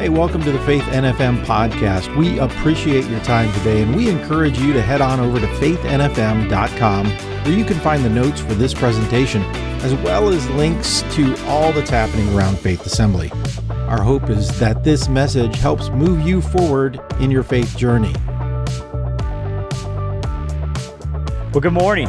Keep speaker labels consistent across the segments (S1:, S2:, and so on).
S1: Hey, welcome to the Faith NFM podcast. We appreciate your time today and we encourage you to head on over to faithnfm.com where you can find the notes for this presentation as well as links to all that's happening around Faith Assembly. Our hope is that this message helps move you forward in your faith journey.
S2: Well, good morning.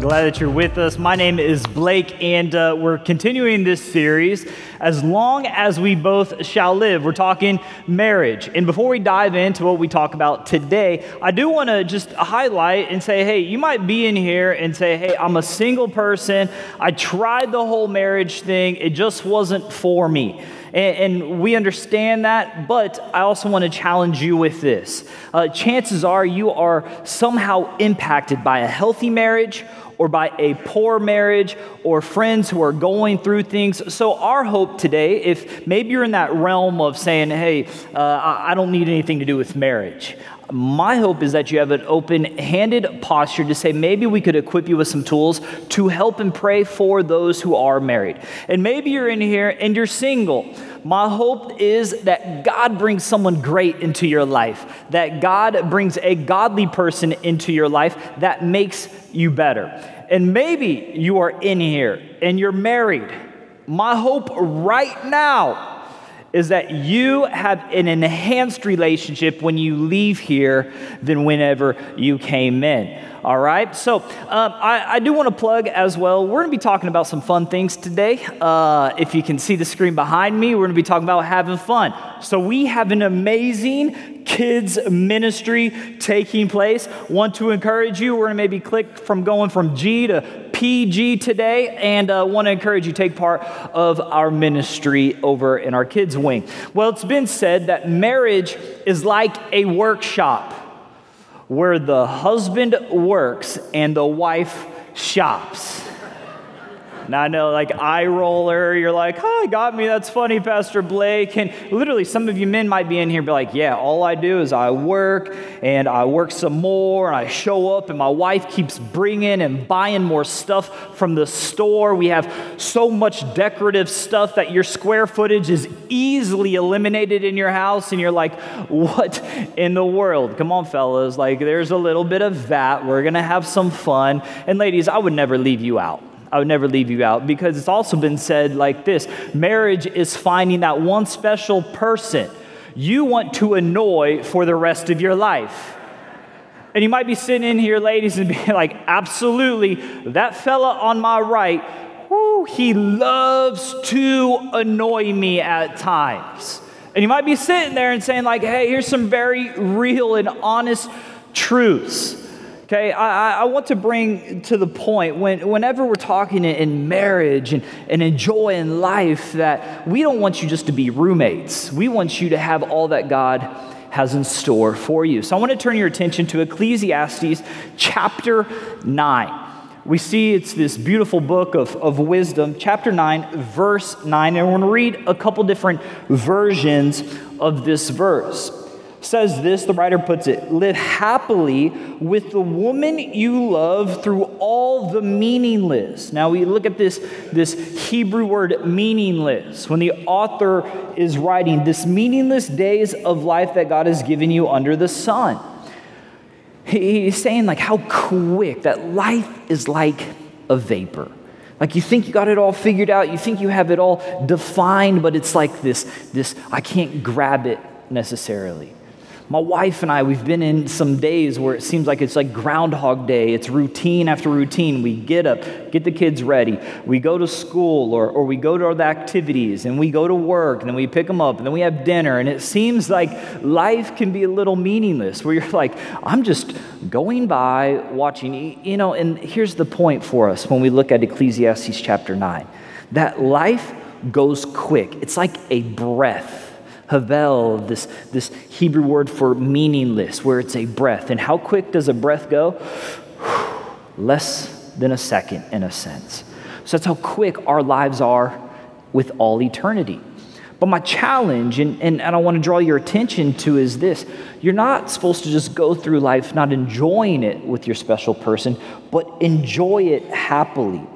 S2: Glad that you're with us. My name is Blake, and uh, we're continuing this series as long as we both shall live. We're talking marriage. And before we dive into what we talk about today, I do want to just highlight and say, hey, you might be in here and say, hey, I'm a single person. I tried the whole marriage thing, it just wasn't for me. And, and we understand that, but I also want to challenge you with this. Uh, chances are you are somehow impacted by a healthy marriage or by a poor marriage or friends who are going through things. So, our hope today, if maybe you're in that realm of saying, hey, uh, I don't need anything to do with marriage, my hope is that you have an open handed posture to say, maybe we could equip you with some tools to help and pray for those who are married. And maybe you're in here and you're single. My hope is that God brings someone great into your life, that God brings a godly person into your life that makes you better. And maybe you are in here and you're married. My hope right now is that you have an enhanced relationship when you leave here than whenever you came in. All right, so um, I, I, do want to plug as well. We're going to be talking about some fun things today. Uh, if you can see the screen behind me, we're going to be talking about having fun. So, we have an amazing kids ministry taking place. Want to encourage you, we're going to maybe click from going from G to PG today, and uh, want to encourage you take part of our ministry over in our kids' wing. Well, it's been said that marriage is like a workshop where the husband works and the wife shops. Now I know, like eye roller, you're like, "Hi, got me. That's funny, Pastor Blake." And literally, some of you men might be in here, and be like, "Yeah, all I do is I work and I work some more, and I show up, and my wife keeps bringing and buying more stuff from the store. We have so much decorative stuff that your square footage is easily eliminated in your house, and you're like, "What in the world?" Come on, fellas, like there's a little bit of that. We're gonna have some fun, and ladies, I would never leave you out. I would never leave you out because it's also been said like this marriage is finding that one special person you want to annoy for the rest of your life. And you might be sitting in here, ladies, and being like, absolutely, that fella on my right, whoo, he loves to annoy me at times. And you might be sitting there and saying, like, hey, here's some very real and honest truths. Okay, I, I, want to bring to the point when, whenever we're talking in marriage and, and enjoying life, that we don't want you just to be roommates. We want you to have all that God has in store for you. So I want to turn your attention to Ecclesiastes chapter 9. We see it's this beautiful book of, of wisdom, chapter 9, verse 9, and we're going to read a couple different versions of this verse says this, the writer puts it live happily with the woman you love through all the meaningless. Now we look at this, this Hebrew word meaningless. When the author is writing, this meaningless days of life that God has given you under the sun. He's saying, like, how quick that life is like a vapor. Like you think you got it all figured out, you think you have it all defined, but it's like this, this I can't grab it necessarily. My wife and I, we've been in some days where it seems like it's like Groundhog Day. It's routine after routine. We get up, get the kids ready, we go to school or, or we go to the activities, and we go to work, and then we pick them up, and then we have dinner. And it seems like life can be a little meaningless where you're like, I'm just going by watching. You know, and here's the point for us when we look at Ecclesiastes chapter 9 that life goes quick, it's like a breath Havel, this, this Hebrew word for meaningless, where it's a breath. And how quick does a breath go? Less than a second, in a sense. So that's how quick our lives are with all eternity. But my challenge, and, and, and I want to draw your attention to, is this you're not supposed to just go through life not enjoying it with your special person, but enjoy it happily.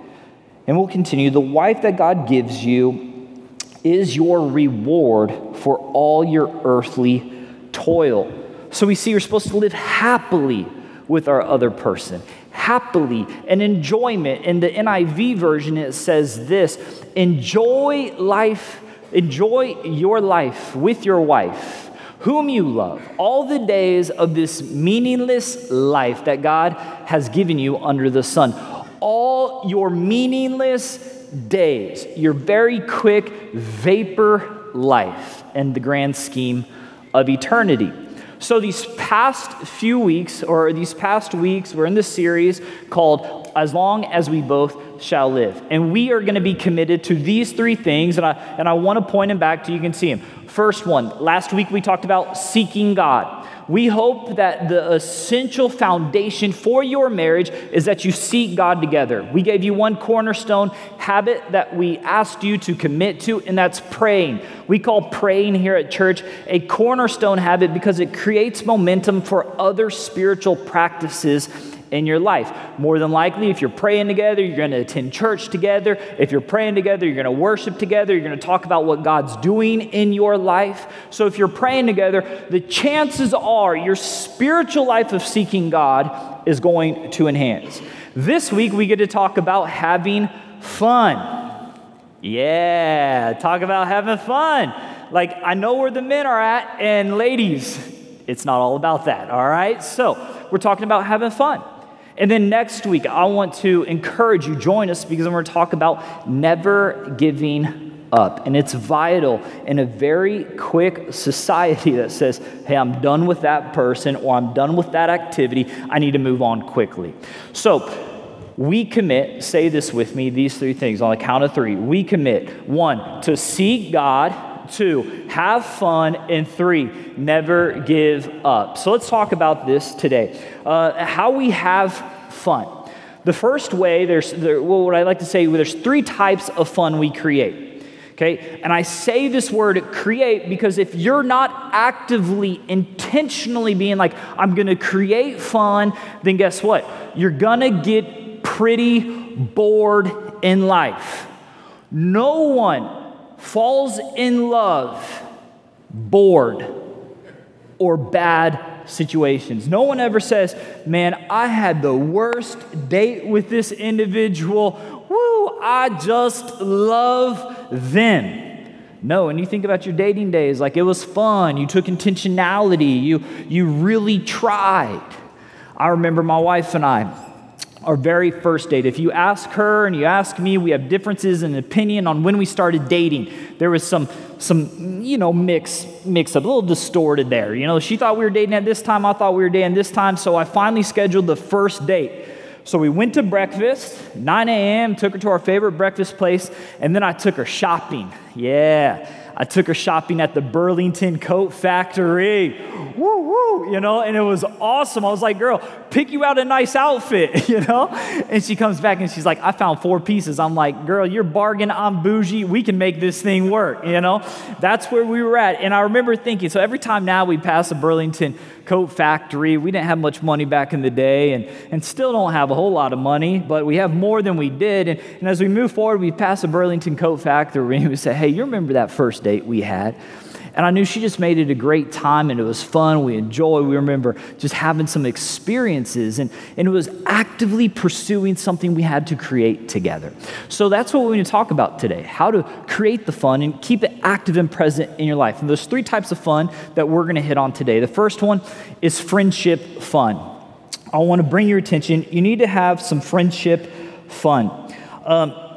S2: And we'll continue. The wife that God gives you is your reward for all your earthly toil. So we see you're supposed to live happily with our other person, happily and enjoyment. In the NIV version, it says this enjoy life, enjoy your life with your wife whom you love, all the days of this meaningless life that God has given you under the sun. All your meaningless days, your very quick vapor life in the grand scheme of eternity. So, these past few weeks, or these past weeks, we're in this series called As Long as We Both Shall Live. And we are going to be committed to these three things, and I, and I want to point them back to you can see them. First one, last week we talked about seeking God. We hope that the essential foundation for your marriage is that you seek God together. We gave you one cornerstone habit that we asked you to commit to, and that's praying. We call praying here at church a cornerstone habit because it creates momentum for other spiritual practices in your life. More than likely, if you're praying together, you're going to attend church together. If you're praying together, you're going to worship together. You're going to talk about what God's doing in your life. So if you're praying together, the chances are your spiritual life of seeking God is going to enhance. This week, we get to talk about having fun. Yeah, talk about having fun. Like, I know where the men are at, and ladies, it's not all about that, all right? So, we're talking about having fun. And then next week, I want to encourage you, join us because I'm going to talk about never giving up. And it's vital in a very quick society that says, hey, I'm done with that person or I'm done with that activity. I need to move on quickly. So, we commit, say this with me, these three things on the count of three. We commit one, to seek God, two, have fun, and three, never give up. So let's talk about this today. Uh, how we have fun. The first way, there's there, well, what I like to say, there's three types of fun we create. Okay? And I say this word create because if you're not actively, intentionally being like, I'm gonna create fun, then guess what? You're gonna get pretty bored in life. No one falls in love bored or bad situations. No one ever says, Man, I had the worst date with this individual. Woo, I just love them. No, and you think about your dating days, like it was fun, you took intentionality, you, you really tried. I remember my wife and I, our very first date. If you ask her and you ask me, we have differences in opinion on when we started dating. There was some, some you know, mix, mix up, a little distorted there. You know, she thought we were dating at this time, I thought we were dating this time, so I finally scheduled the first date. So we went to breakfast, 9 a.m., took her to our favorite breakfast place, and then I took her shopping. Yeah. I took her shopping at the Burlington Coat Factory. Woo, woo, you know, and it was awesome. I was like, girl, pick you out a nice outfit, you know? And she comes back and she's like, I found four pieces. I'm like, girl, you're bargain, I'm bougie. We can make this thing work, you know? That's where we were at. And I remember thinking, so every time now we pass a Burlington coat factory, we didn't have much money back in the day and, and still don't have a whole lot of money, but we have more than we did. And, and as we move forward, we pass a Burlington coat factory and we say, hey, you remember that first date we had? And I knew she just made it a great time and it was fun. We enjoyed. We remember just having some experiences and, and it was actively pursuing something we had to create together. So that's what we're going to talk about today how to create the fun and keep it active and present in your life. And there's three types of fun that we're going to hit on today. The first one is friendship fun. I want to bring your attention. You need to have some friendship fun. Um,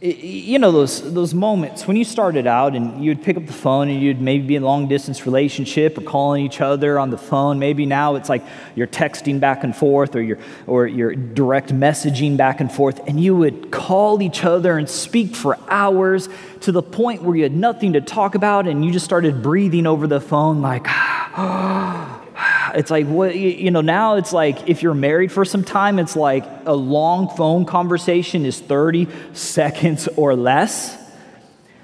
S2: you know those, those moments when you started out and you'd pick up the phone and you'd maybe be in a long distance relationship or calling each other on the phone maybe now it's like you're texting back and forth or you're, or you're direct messaging back and forth and you would call each other and speak for hours to the point where you had nothing to talk about and you just started breathing over the phone like oh, it's like what you know now it's like if you're married for some time it's like a long phone conversation is 30 seconds or less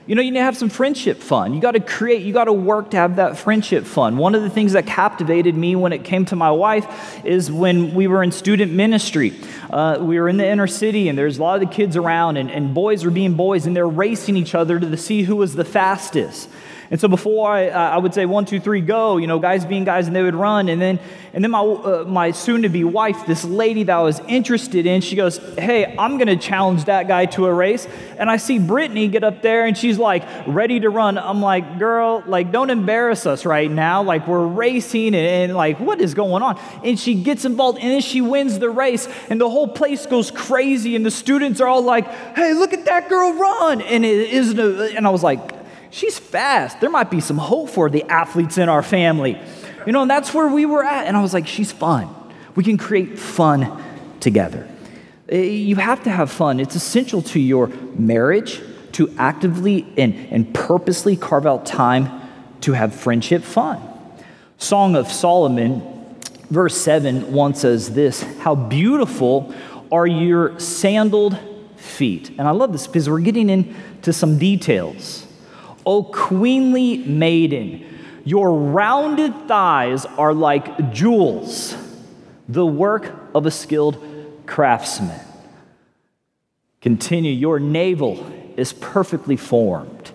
S2: You know, you need to have some friendship fun. You got to create, you got to work to have that friendship fun. One of the things that captivated me when it came to my wife is when we were in student ministry. Uh, we were in the inner city, and there's a lot of the kids around, and, and boys were being boys, and they're racing each other to see who was the fastest. And so before I, uh, I would say one, two, three, go, you know, guys being guys, and they would run. And then, and then my, uh, my soon-to-be wife, this lady that I was interested in, she goes, "Hey, I'm going to challenge that guy to a race." And I see Brittany get up there, and she's like ready to run. I'm like, "Girl, like, don't embarrass us right now. Like, we're racing, and, and like, what is going on?" And she gets involved, and then she wins the race, and the whole place goes crazy, and the students are all like, "Hey, look at that girl run!" And it isn't. And I was like she's fast. There might be some hope for the athletes in our family. You know, and that's where we were at. And I was like, she's fun. We can create fun together. Eh, you have to have fun. It's essential to your marriage to actively and, and purposely carve out time to have friendship fun. Song of Solomon, verse 7, once says this How beautiful are your sandaled feet. And I love this because we're getting into some details. O queenly maiden, your rounded thighs are like jewels, the work of a skilled craftsman. Continue, your navel is perfectly formed,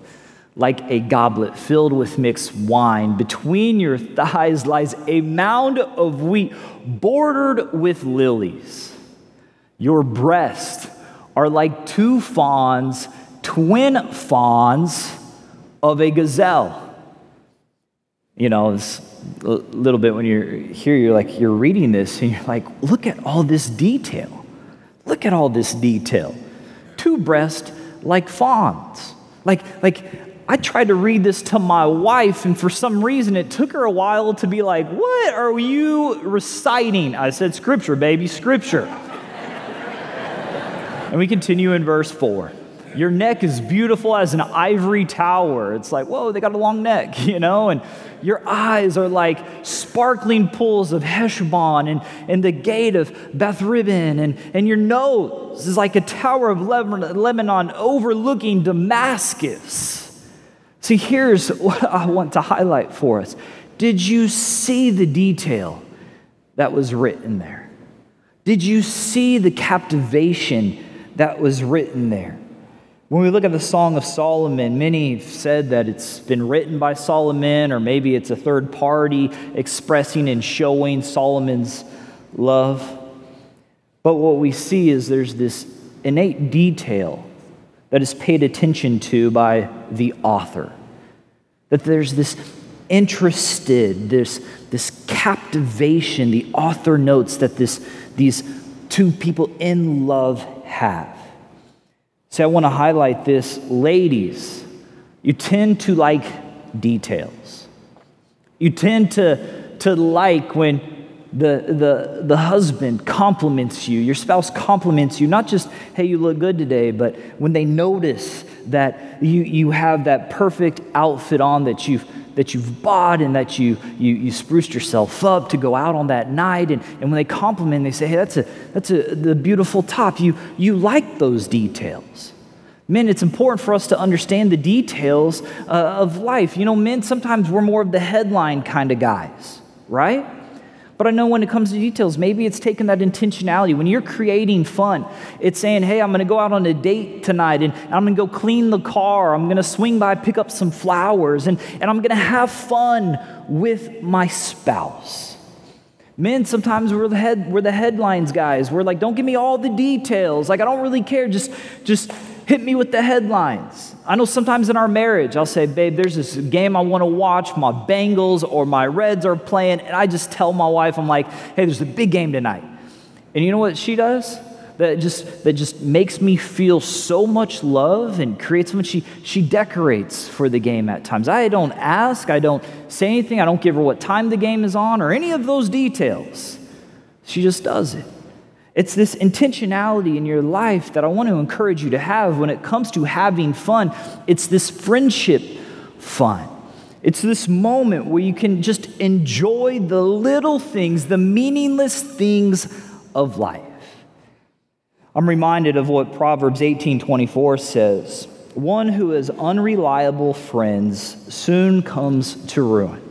S2: like a goblet filled with mixed wine. Between your thighs lies a mound of wheat bordered with lilies. Your breasts are like two fawns, twin fawns of a gazelle. You know, it's a little bit when you're here, you're like, you're reading this and you're like, look at all this detail. Look at all this detail. Two breasts like fawns. Like, like, I tried to read this to my wife, and for some reason it took her a while to be like, What are you reciting? I said, Scripture, baby, Scripture. and we continue in verse 4. Your neck is beautiful as an ivory tower. It's like, whoa, they got a long neck, you know? And your eyes are like sparkling pools of Heshbon and, and the gate of Beth Ribbon. And, and your nose is like a tower of Lebanon overlooking Damascus. See, here's what I want to highlight for us. Did you see the detail that was written there? Did you see the captivation that was written there? When we look at the Song of Solomon, many have said that it's been written by Solomon, or maybe it's a third party expressing and showing Solomon's love. But what we see is there's this innate detail that is paid attention to by the author. That there's this interested, this, this captivation the author notes that this, these two people in love have. So I want to highlight this. Ladies, you tend to like details. You tend to, to like when the, the, the husband compliments you, your spouse compliments you, not just, hey, you look good today, but when they notice that you, you have that perfect outfit on that you've that you've bought and that you, you, you spruced yourself up to go out on that night. And, and when they compliment, they say, hey, that's, a, that's a, the beautiful top. You, you like those details. Men, it's important for us to understand the details uh, of life. You know, men, sometimes we're more of the headline kind of guys, right? But I know when it comes to details, maybe it's taking that intentionality. When you're creating fun, it's saying, hey, I'm going to go out on a date tonight and I'm going to go clean the car. I'm going to swing by, pick up some flowers, and, and I'm going to have fun with my spouse. Men, sometimes we're the, head, we're the headlines guys. We're like, don't give me all the details. Like, I don't really care. Just, just hit me with the headlines. I know sometimes in our marriage, I'll say, babe, there's this game I want to watch. My Bengals or my Reds are playing. And I just tell my wife, I'm like, hey, there's a big game tonight. And you know what she does? That just, that just makes me feel so much love and creates so much. She, she decorates for the game at times. I don't ask, I don't say anything, I don't give her what time the game is on or any of those details. She just does it. It's this intentionality in your life that I want to encourage you to have when it comes to having fun. It's this friendship fun. It's this moment where you can just enjoy the little things, the meaningless things of life. I'm reminded of what Proverbs 18:24 says. One who has unreliable friends soon comes to ruin.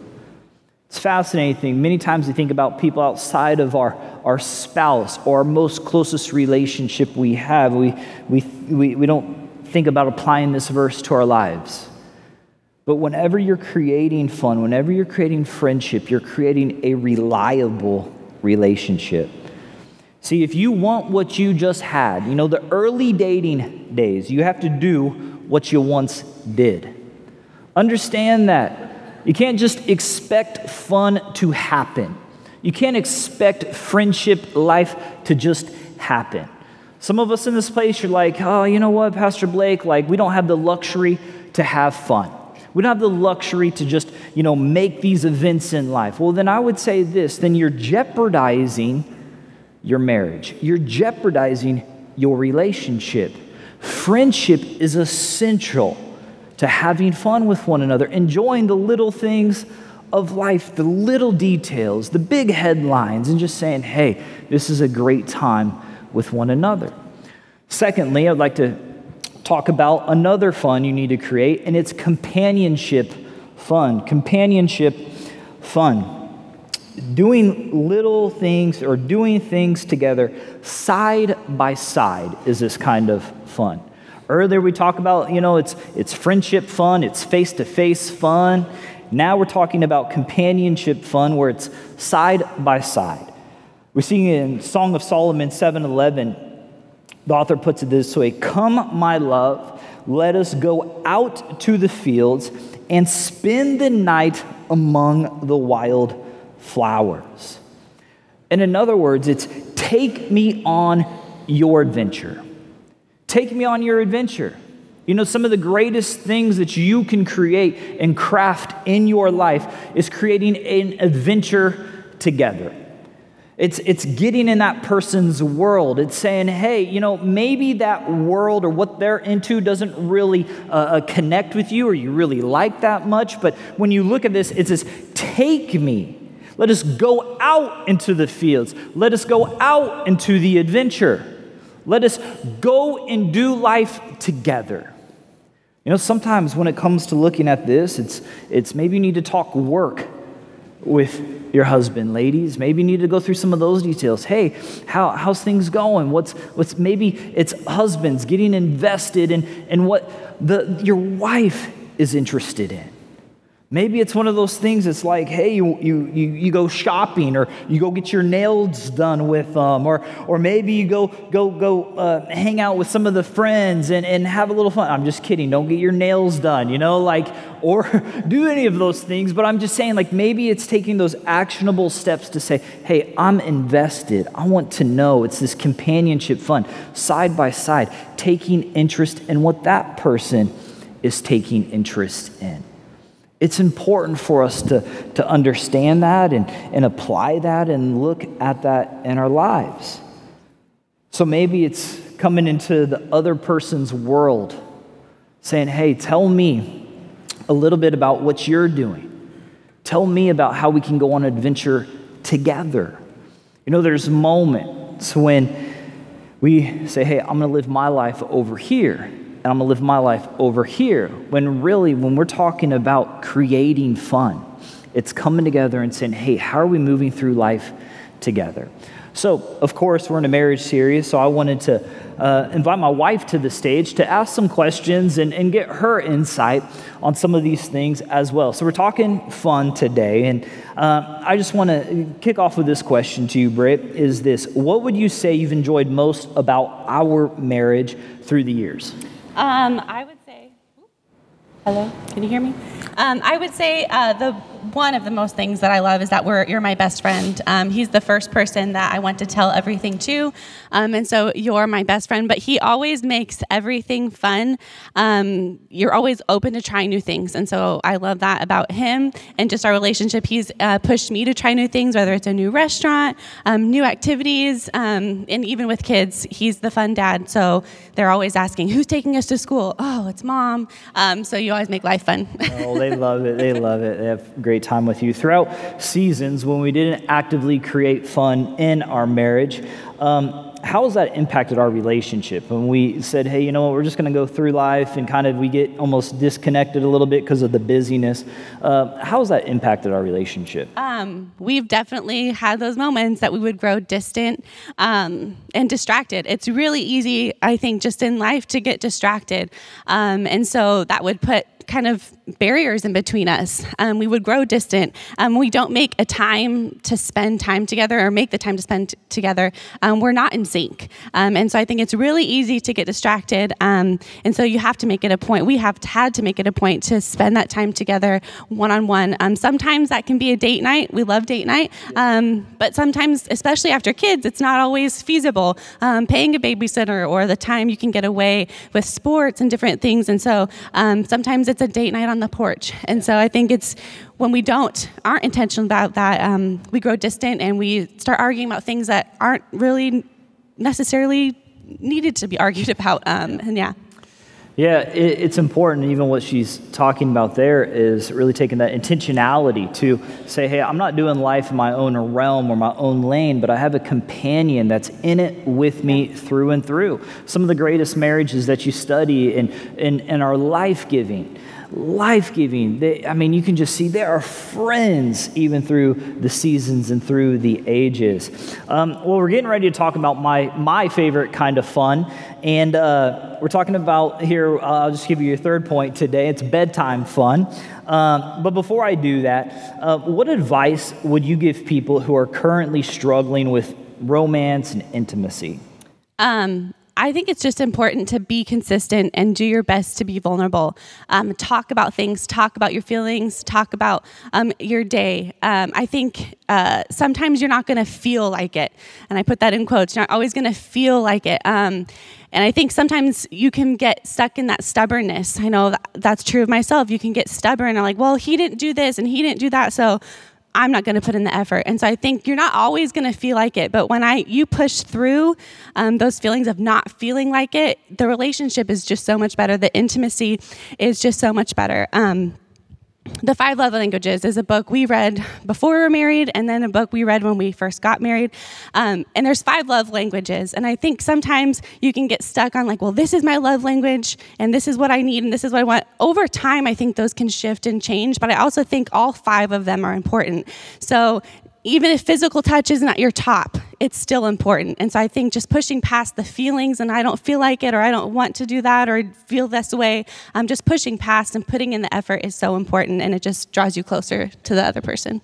S2: It's fascinating. Many times we think about people outside of our, our spouse or our most closest relationship we have. We, we, we, we don't think about applying this verse to our lives. But whenever you're creating fun, whenever you're creating friendship, you're creating a reliable relationship. See, if you want what you just had, you know, the early dating days, you have to do what you once did. Understand that. You can't just expect fun to happen. You can't expect friendship life to just happen. Some of us in this place, you're like, oh, you know what, Pastor Blake, like, we don't have the luxury to have fun. We don't have the luxury to just, you know, make these events in life. Well, then I would say this then you're jeopardizing your marriage, you're jeopardizing your relationship. Friendship is essential to having fun with one another, enjoying the little things of life, the little details, the big headlines, and just saying, hey, this is a great time with one another. Secondly, I'd like to talk about another fun you need to create, and it's companionship fun. Companionship fun. Doing little things or doing things together side by side is this kind of fun. Earlier we talked about, you know, it's, it's friendship fun, it's face to face fun. Now we're talking about companionship fun where it's side by side. We see in Song of Solomon 7:11, the author puts it this way: "Come, my love, let us go out to the fields and spend the night among the wild flowers." And in other words, it's take me on your adventure. Take me on your adventure. You know, some of the greatest things that you can create and craft in your life is creating an adventure together. It's, it's getting in that person's world. It's saying, hey, you know, maybe that world or what they're into doesn't really uh, uh, connect with you or you really like that much. But when you look at this, it says, take me. Let us go out into the fields. Let us go out into the adventure. Let us go and do life together. You know, sometimes when it comes to looking at this, it's, it's maybe you need to talk work with your husband, ladies. Maybe you need to go through some of those details. Hey, how, how's things going? What's, what's maybe it's husbands getting invested in, in what the, your wife is interested in. Maybe it's one of those things It's like, hey, you, you, you, go shopping or you go get your nails done with them, or, or maybe you go, go, go uh, hang out with some of the friends and, and have a little fun. I'm just kidding. Don't get your nails done, you know, like, or do any of those things. But I'm just saying, like, maybe it's taking those actionable steps to say, hey, I'm invested. I want to know. It's this companionship fun, side by side, taking interest in what that person is taking interest in. It's important for us to, to understand that and, and apply that and look at that in our lives. So maybe it's coming into the other person's world, saying, Hey, tell me a little bit about what you're doing. Tell me about how we can go on an adventure together. You know, there's moments when we say, Hey, I'm going to live my life over here and I'm gonna live my life over here. When really, when we're talking about creating fun, it's coming together and saying, hey, how are we moving through life together? So, of course, we're in a marriage series, so I wanted to uh, invite my wife to the stage to ask some questions and, and get her insight on some of these things as well. So, we're talking fun today, and uh, I just want to kick off with this question to you, Britt is this What would you say you've enjoyed most about our marriage through the years?
S3: Um, I would say, hello, can you hear me? Um, I would say uh, the one of the most things that I love is that we're you're my best friend. Um, he's the first person that I want to tell everything to, um, and so you're my best friend. But he always makes everything fun. Um, you're always open to trying new things, and so I love that about him and just our relationship. He's uh, pushed me to try new things, whether it's a new restaurant, um, new activities, um, and even with kids, he's the fun dad. So they're always asking, "Who's taking us to school?" Oh, it's mom. Um, so you always make life fun.
S2: oh, they love it. They love it. They have great time with you. Throughout seasons when we didn't actively create fun in our marriage, um, how has that impacted our relationship? When we said, hey, you know what, we're just going to go through life and kind of we get almost disconnected a little bit because of the busyness. Uh, how has that impacted our relationship?
S3: Um, we've definitely had those moments that we would grow distant um, and distracted. It's really easy, I think, just in life to get distracted. Um, and so that would put kind of barriers in between us. Um, we would grow distant. Um, we don't make a time to spend time together or make the time to spend t- together. Um, we're not in sync. Um, and so I think it's really easy to get distracted. Um, and so you have to make it a point. We have had to make it a point to spend that time together one on one. Sometimes that can be a date night. We love date night. Um, but sometimes, especially after kids, it's not always feasible. paying a babysitter or the time you can get away with sports and different things. And so sometimes it's a date night on on the porch. And so I think it's when we don't, aren't intentional about that, um, we grow distant and we start arguing about things that aren't really necessarily needed to be argued about. Um, and yeah.
S2: Yeah, it, it's important. Even what she's talking about there is really taking that intentionality to say, hey, I'm not doing life in my own realm or my own lane, but I have a companion that's in it with me through and through. Some of the greatest marriages that you study and, and, and are life giving life giving. I mean, you can just see they are friends even through the seasons and through the ages. Um, well, we're getting ready to talk about my, my favorite kind of fun. And uh, we're talking about here, uh, I'll just give you your third point today. It's bedtime fun. Um, but before I do that, uh, what advice would you give people who are currently struggling with romance and intimacy?
S3: Um, I think it's just important to be consistent and do your best to be vulnerable. Um, talk about things, talk about your feelings, talk about um, your day. Um, I think uh, sometimes you're not going to feel like it. And I put that in quotes. You're not always going to feel like it. Um, and I think sometimes you can get stuck in that stubbornness. I know that's true of myself. You can get stubborn and like, well, he didn't do this and he didn't do that. So I'm not going to put in the effort. And so I think you're not always going to feel like it, but when I you push through um, those feelings of not feeling like it, the relationship is just so much better. The intimacy is just so much better. Um, the Five Love Languages is a book we read before we were married, and then a book we read when we first got married. Um, and there's five love languages, and I think sometimes you can get stuck on like, well, this is my love language, and this is what I need, and this is what I want. Over time, I think those can shift and change, but I also think all five of them are important. So even if physical touch is not at your top, it's still important. And so I think just pushing past the feelings and I don't feel like it or I don't want to do that or feel this way, um, just pushing past and putting in the effort is so important and it just draws you closer to the other person.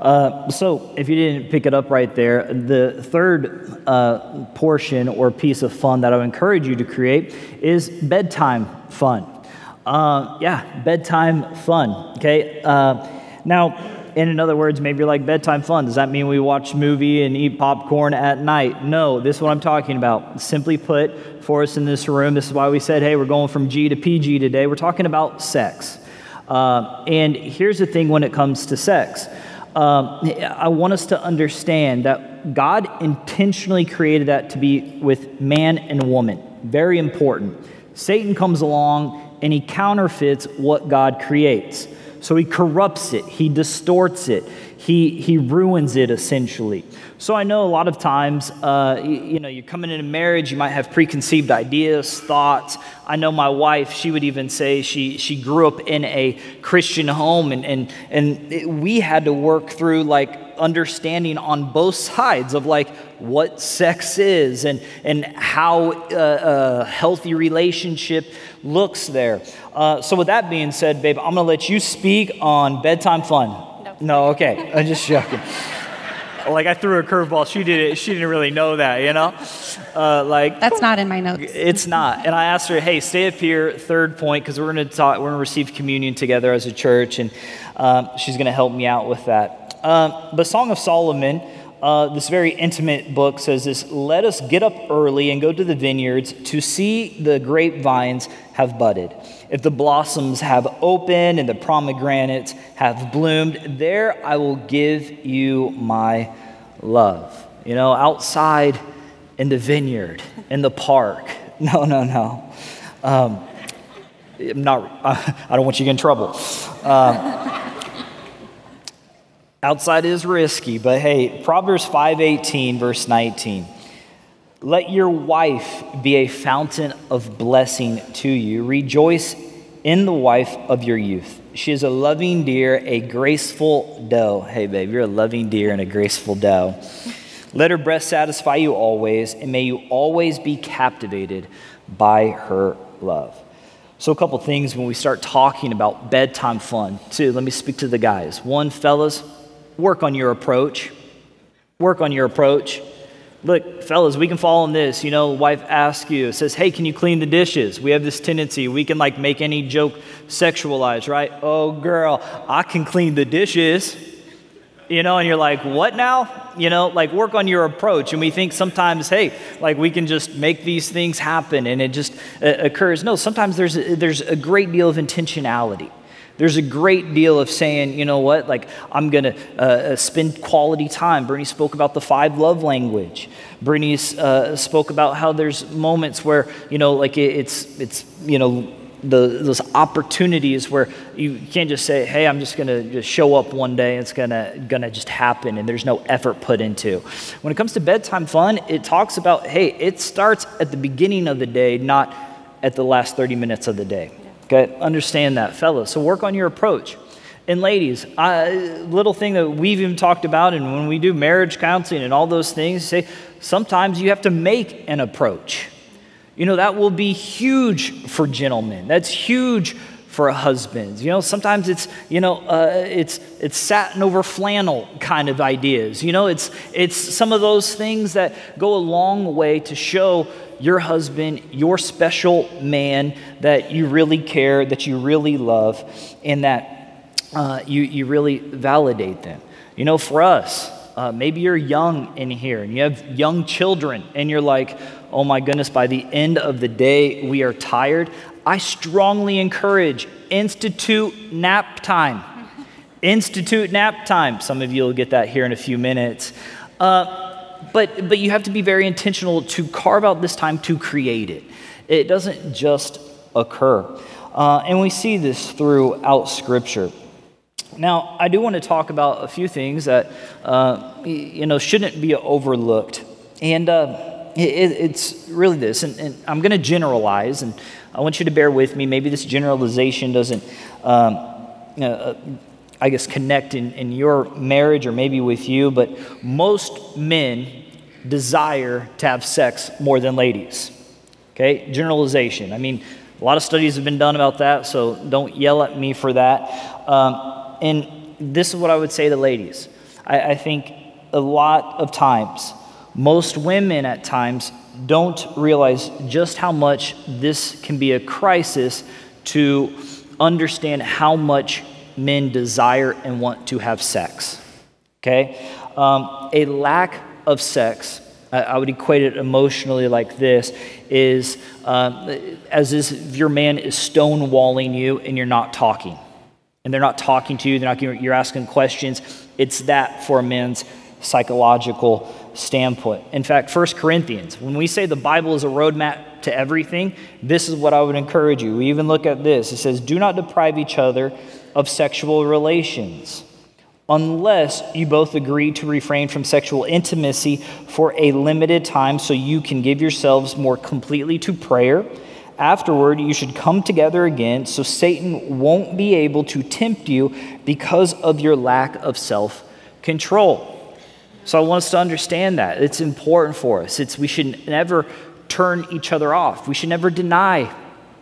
S2: Uh, so, if you didn't pick it up right there, the third uh, portion or piece of fun that I would encourage you to create is bedtime fun. Uh, yeah, bedtime fun. Okay. Uh, now, and in other words, maybe you're like bedtime fun. Does that mean we watch movie and eat popcorn at night? No, this is what I'm talking about. Simply put, for us in this room, this is why we said, hey, we're going from G to PG today. We're talking about sex. Uh, and here's the thing when it comes to sex. Um, I want us to understand that God intentionally created that to be with man and woman. Very important. Satan comes along and he counterfeits what God creates. So he corrupts it, he distorts it, he, he ruins it essentially. So I know a lot of times, uh, you, you, know, you're coming into marriage, you might have preconceived ideas, thoughts. I know my wife, she would even say she, she grew up in a Christian home, and, and, and it, we had to work through like understanding on both sides of like what sex is and, and how uh, a healthy relationship looks there. Uh, so, with that being said, babe, I'm going to let you speak on bedtime fun.
S3: No,
S2: no okay. I'm just joking. like I threw a curveball. She did it. She didn't really know that, you know. Uh, like
S3: that's not in my notes.
S2: It's not. And I asked her, "Hey, stay up here, third point, because we're going to talk. We're going to receive communion together as a church, and um, she's going to help me out with that." Um, but Song of Solomon uh, this very intimate book says this Let us get up early and go to the vineyards to see the grapevines have budded. If the blossoms have opened and the pomegranates have bloomed, there I will give you my love. You know, outside in the vineyard, in the park. No, no, no. Um, I'm not, I don't want you to get in trouble. Um, Outside is risky, but hey, Proverbs 5:18 verse 19. Let your wife be a fountain of blessing to you. Rejoice in the wife of your youth. She is a loving deer, a graceful doe. Hey, babe, you're a loving deer and a graceful doe. Let her breast satisfy you always, and may you always be captivated by her love. So, a couple things when we start talking about bedtime fun. Two, let me speak to the guys. One, fellas, work on your approach. Work on your approach. Look, fellas, we can fall in this. You know, wife asks you, says, Hey, can you clean the dishes? We have this tendency, we can like make any joke sexualized, right? Oh, girl, I can clean the dishes. You know, and you're like, What now? You know, like work on your approach. And we think sometimes, hey, like we can just make these things happen and it just uh, occurs. No, sometimes there's there's a great deal of intentionality. There's a great deal of saying, you know what, like I'm going to uh, uh, spend quality time. Brittany spoke about the five love language. Brittany uh, spoke about how there's moments where, you know, like it, it's, it's, you know, the, those opportunities where you can't just say, hey, I'm just going to just show up one day. It's going to gonna just happen and there's no effort put into. When it comes to bedtime fun, it talks about, hey, it starts at the beginning of the day, not at the last 30 minutes of the day. Okay, understand that, fellas. So work on your approach. And ladies, a little thing that we've even talked about, and when we do marriage counseling and all those things, say sometimes you have to make an approach. You know, that will be huge for gentlemen. That's huge for a husband. You know, sometimes it's, you know, uh, it's, it's satin over flannel kind of ideas. You know, it's, it's some of those things that go a long way to show your husband, your special man that you really care, that you really love, and that uh, you, you really validate them. You know, for us, uh, maybe you're young in here and you have young children, and you're like, oh my goodness, by the end of the day, we are tired. I strongly encourage institute nap time. institute nap time. Some of you will get that here in a few minutes. Uh, but, but you have to be very intentional to carve out this time to create it. It doesn't just occur. Uh, and we see this throughout Scripture. Now, I do want to talk about a few things that, uh, you know, shouldn't be overlooked. And uh, it, it's really this, and, and I'm going to generalize, and I want you to bear with me. Maybe this generalization doesn't um, uh, I guess, connect in, in your marriage or maybe with you, but most men desire to have sex more than ladies. Okay? Generalization. I mean, a lot of studies have been done about that, so don't yell at me for that. Um, and this is what I would say to ladies. I, I think a lot of times, most women at times don't realize just how much this can be a crisis to understand how much men desire and want to have sex. Okay? Um, a lack of sex, I, I, would equate it emotionally like this, is um, as if your man is stonewalling you and you're not talking. And they're not talking to you, they're not, you're asking questions. It's that for a man's psychological standpoint. In fact, 1 Corinthians, when we say the Bible is a roadmap to everything, this is what I would encourage you. We even look at this. It says, Do not deprive each other of sexual relations unless you both agree to refrain from sexual intimacy for a limited time so you can give yourselves more completely to prayer. Afterward, you should come together again so Satan won't be able to tempt you because of your lack of self control. So I want us to understand that. It's important for us. It's, we should never turn each other off, we should never deny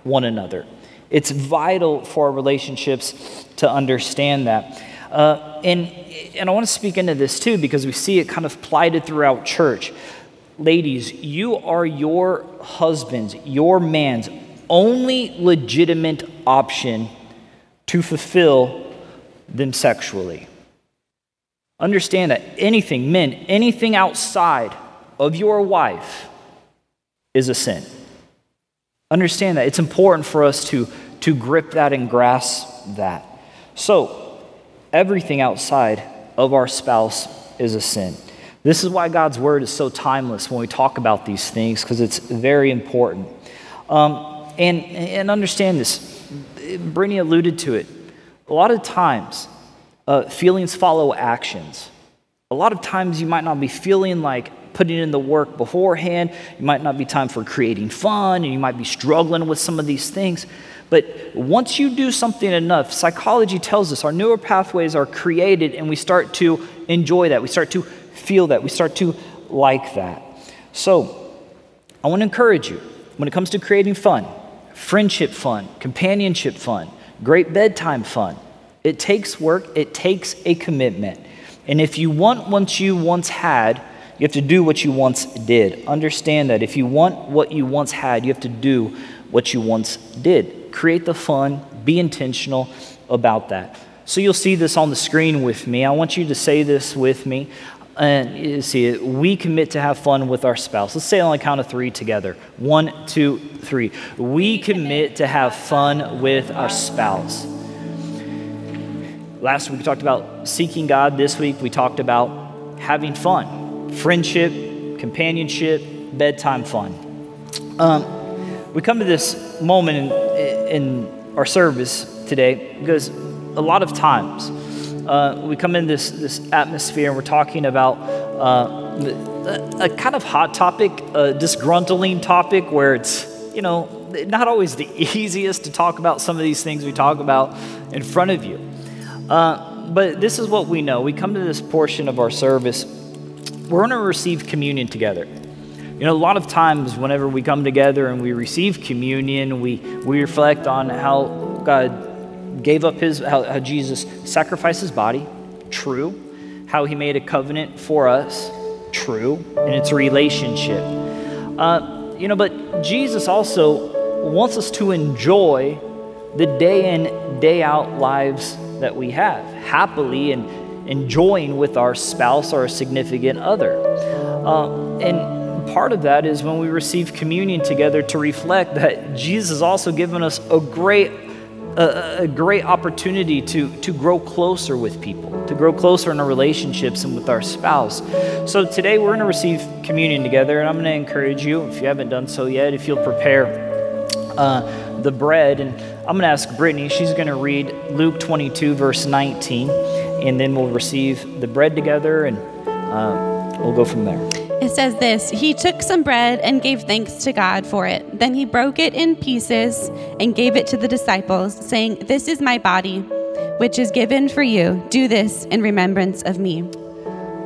S2: one another. It's vital for our relationships to understand that. Uh, and, and I want to speak into this too because we see it kind of plighted throughout church. Ladies, you are your husband's, your man's only legitimate option to fulfill them sexually. Understand that anything, men, anything outside of your wife is a sin. Understand that. It's important for us to, to grip that and grasp that. So, everything outside of our spouse is a sin. This is why God's word is so timeless when we talk about these things, because it's very important. Um, and, and understand this. Brittany alluded to it. A lot of times, uh, feelings follow actions. A lot of times, you might not be feeling like putting in the work beforehand. You might not be time for creating fun, and you might be struggling with some of these things. But once you do something enough, psychology tells us our neural pathways are created, and we start to enjoy that. We start to feel that. We start to like that. So, I want to encourage you when it comes to creating fun, friendship fun, companionship fun, great bedtime fun. It takes work, it takes a commitment. And if you want what you once had, you have to do what you once did. Understand that if you want what you once had, you have to do what you once did. Create the fun, be intentional about that. So you'll see this on the screen with me. I want you to say this with me. And you see. We commit to have fun with our spouse. Let's say on the count of three together. One, two, three. We commit to have fun with our spouse. Last week we talked about seeking God. This week we talked about having fun, friendship, companionship, bedtime fun. Um, we come to this moment in, in our service today because a lot of times uh, we come in this, this atmosphere and we're talking about uh, a, a, kind of hot topic, a disgruntling topic where it's, you know, not always the easiest to talk about some of these things we talk about in front of you. Uh, but this is what we know. We come to this portion of our service, we're going to receive communion together. You know, a lot of times whenever we come together and we receive communion, we, we reflect on how God gave up his, how, how Jesus sacrificed his body, true. How he made a covenant for us, true. And it's a relationship. Uh, you know, but Jesus also wants us to enjoy the day in, day out lives that we have, happily and enjoying with our spouse or a significant other. Uh, and part of that is when we receive communion together to reflect that Jesus has also given us a great a, a, great opportunity to, to grow closer with people, to grow closer in our relationships and with our spouse. So today we're going to receive communion together, and I'm going to encourage you, if you haven't done so yet, if you'll prepare uh, the bread and I'm going to ask Brittany, she's going to read Luke 22, verse 19, and then we'll receive the bread together and uh, we'll go from there.
S3: It says this He took some bread and gave thanks to God for it. Then he broke it in pieces and gave it to the disciples, saying, This is my body, which is given for you. Do this in remembrance of me.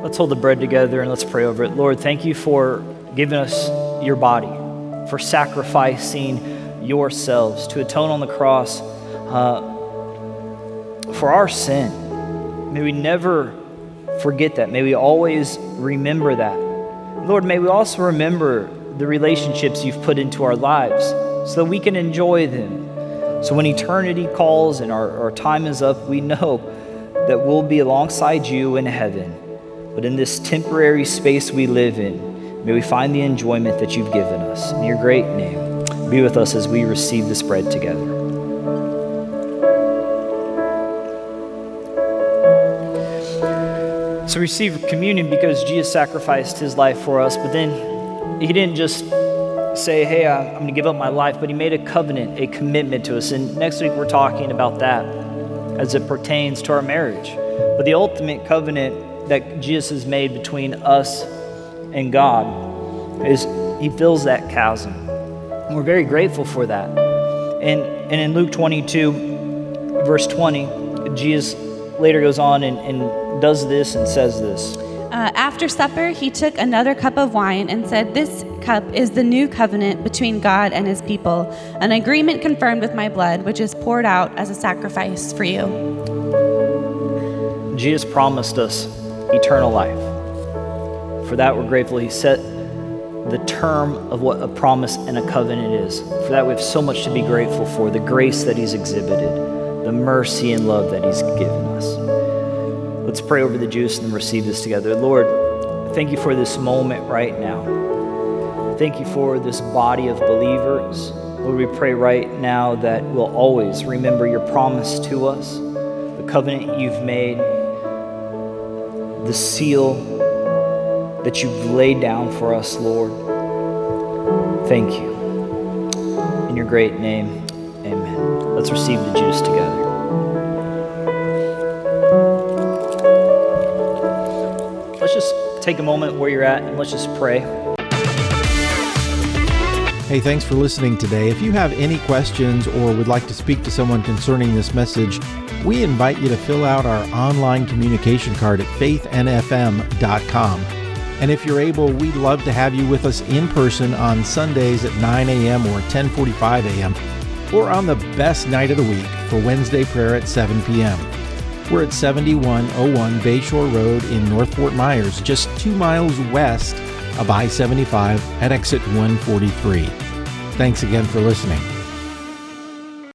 S2: Let's hold the bread together and let's pray over it. Lord, thank you for giving us your body, for sacrificing yourselves to atone on the cross uh, for our sin. May we never forget that. May we always remember that. Lord, may we also remember the relationships you've put into our lives so that we can enjoy them. So when eternity calls and our, our time is up, we know that we'll be alongside you in heaven. But in this temporary space we live in, may we find the enjoyment that you've given us. In your great name. Be with us as we receive this bread together. So, we receive communion because Jesus sacrificed his life for us, but then he didn't just say, Hey, uh, I'm going to give up my life, but he made a covenant, a commitment to us. And next week, we're talking about that as it pertains to our marriage. But the ultimate covenant that Jesus has made between us and God is he fills that chasm. And we're very grateful for that. And, and in Luke 22, verse 20, Jesus later goes on and, and does this and says this.
S3: Uh, after supper, he took another cup of wine and said, This cup is the new covenant between God and his people, an agreement confirmed with my blood, which is poured out as a sacrifice for you.
S2: Jesus promised us eternal life. For that, we're grateful. He set the term of what a promise and a covenant is. For that, we have so much to be grateful for the grace that He's exhibited, the mercy and love that He's given us. Let's pray over the juice and receive this together. Lord, thank you for this moment right now. Thank you for this body of believers. Lord, we pray right now that we'll always remember your promise to us, the covenant you've made, the seal that you've laid down for us, Lord. Thank you. In your great name, amen. Let's receive the juice together. Let's just take a moment where you're at and let's just pray.
S1: Hey, thanks for listening today. If you have any questions or would like to speak to someone concerning this message, we invite you to fill out our online communication card at faithnfm.com. And if you're able, we'd love to have you with us in person on Sundays at 9 a.m. or 10:45 a.m. or on the best night of the week for Wednesday prayer at 7 p.m. We're at 7101 Bayshore Road in North Fort Myers, just 2 miles west of I 75 at exit 143. Thanks again for listening.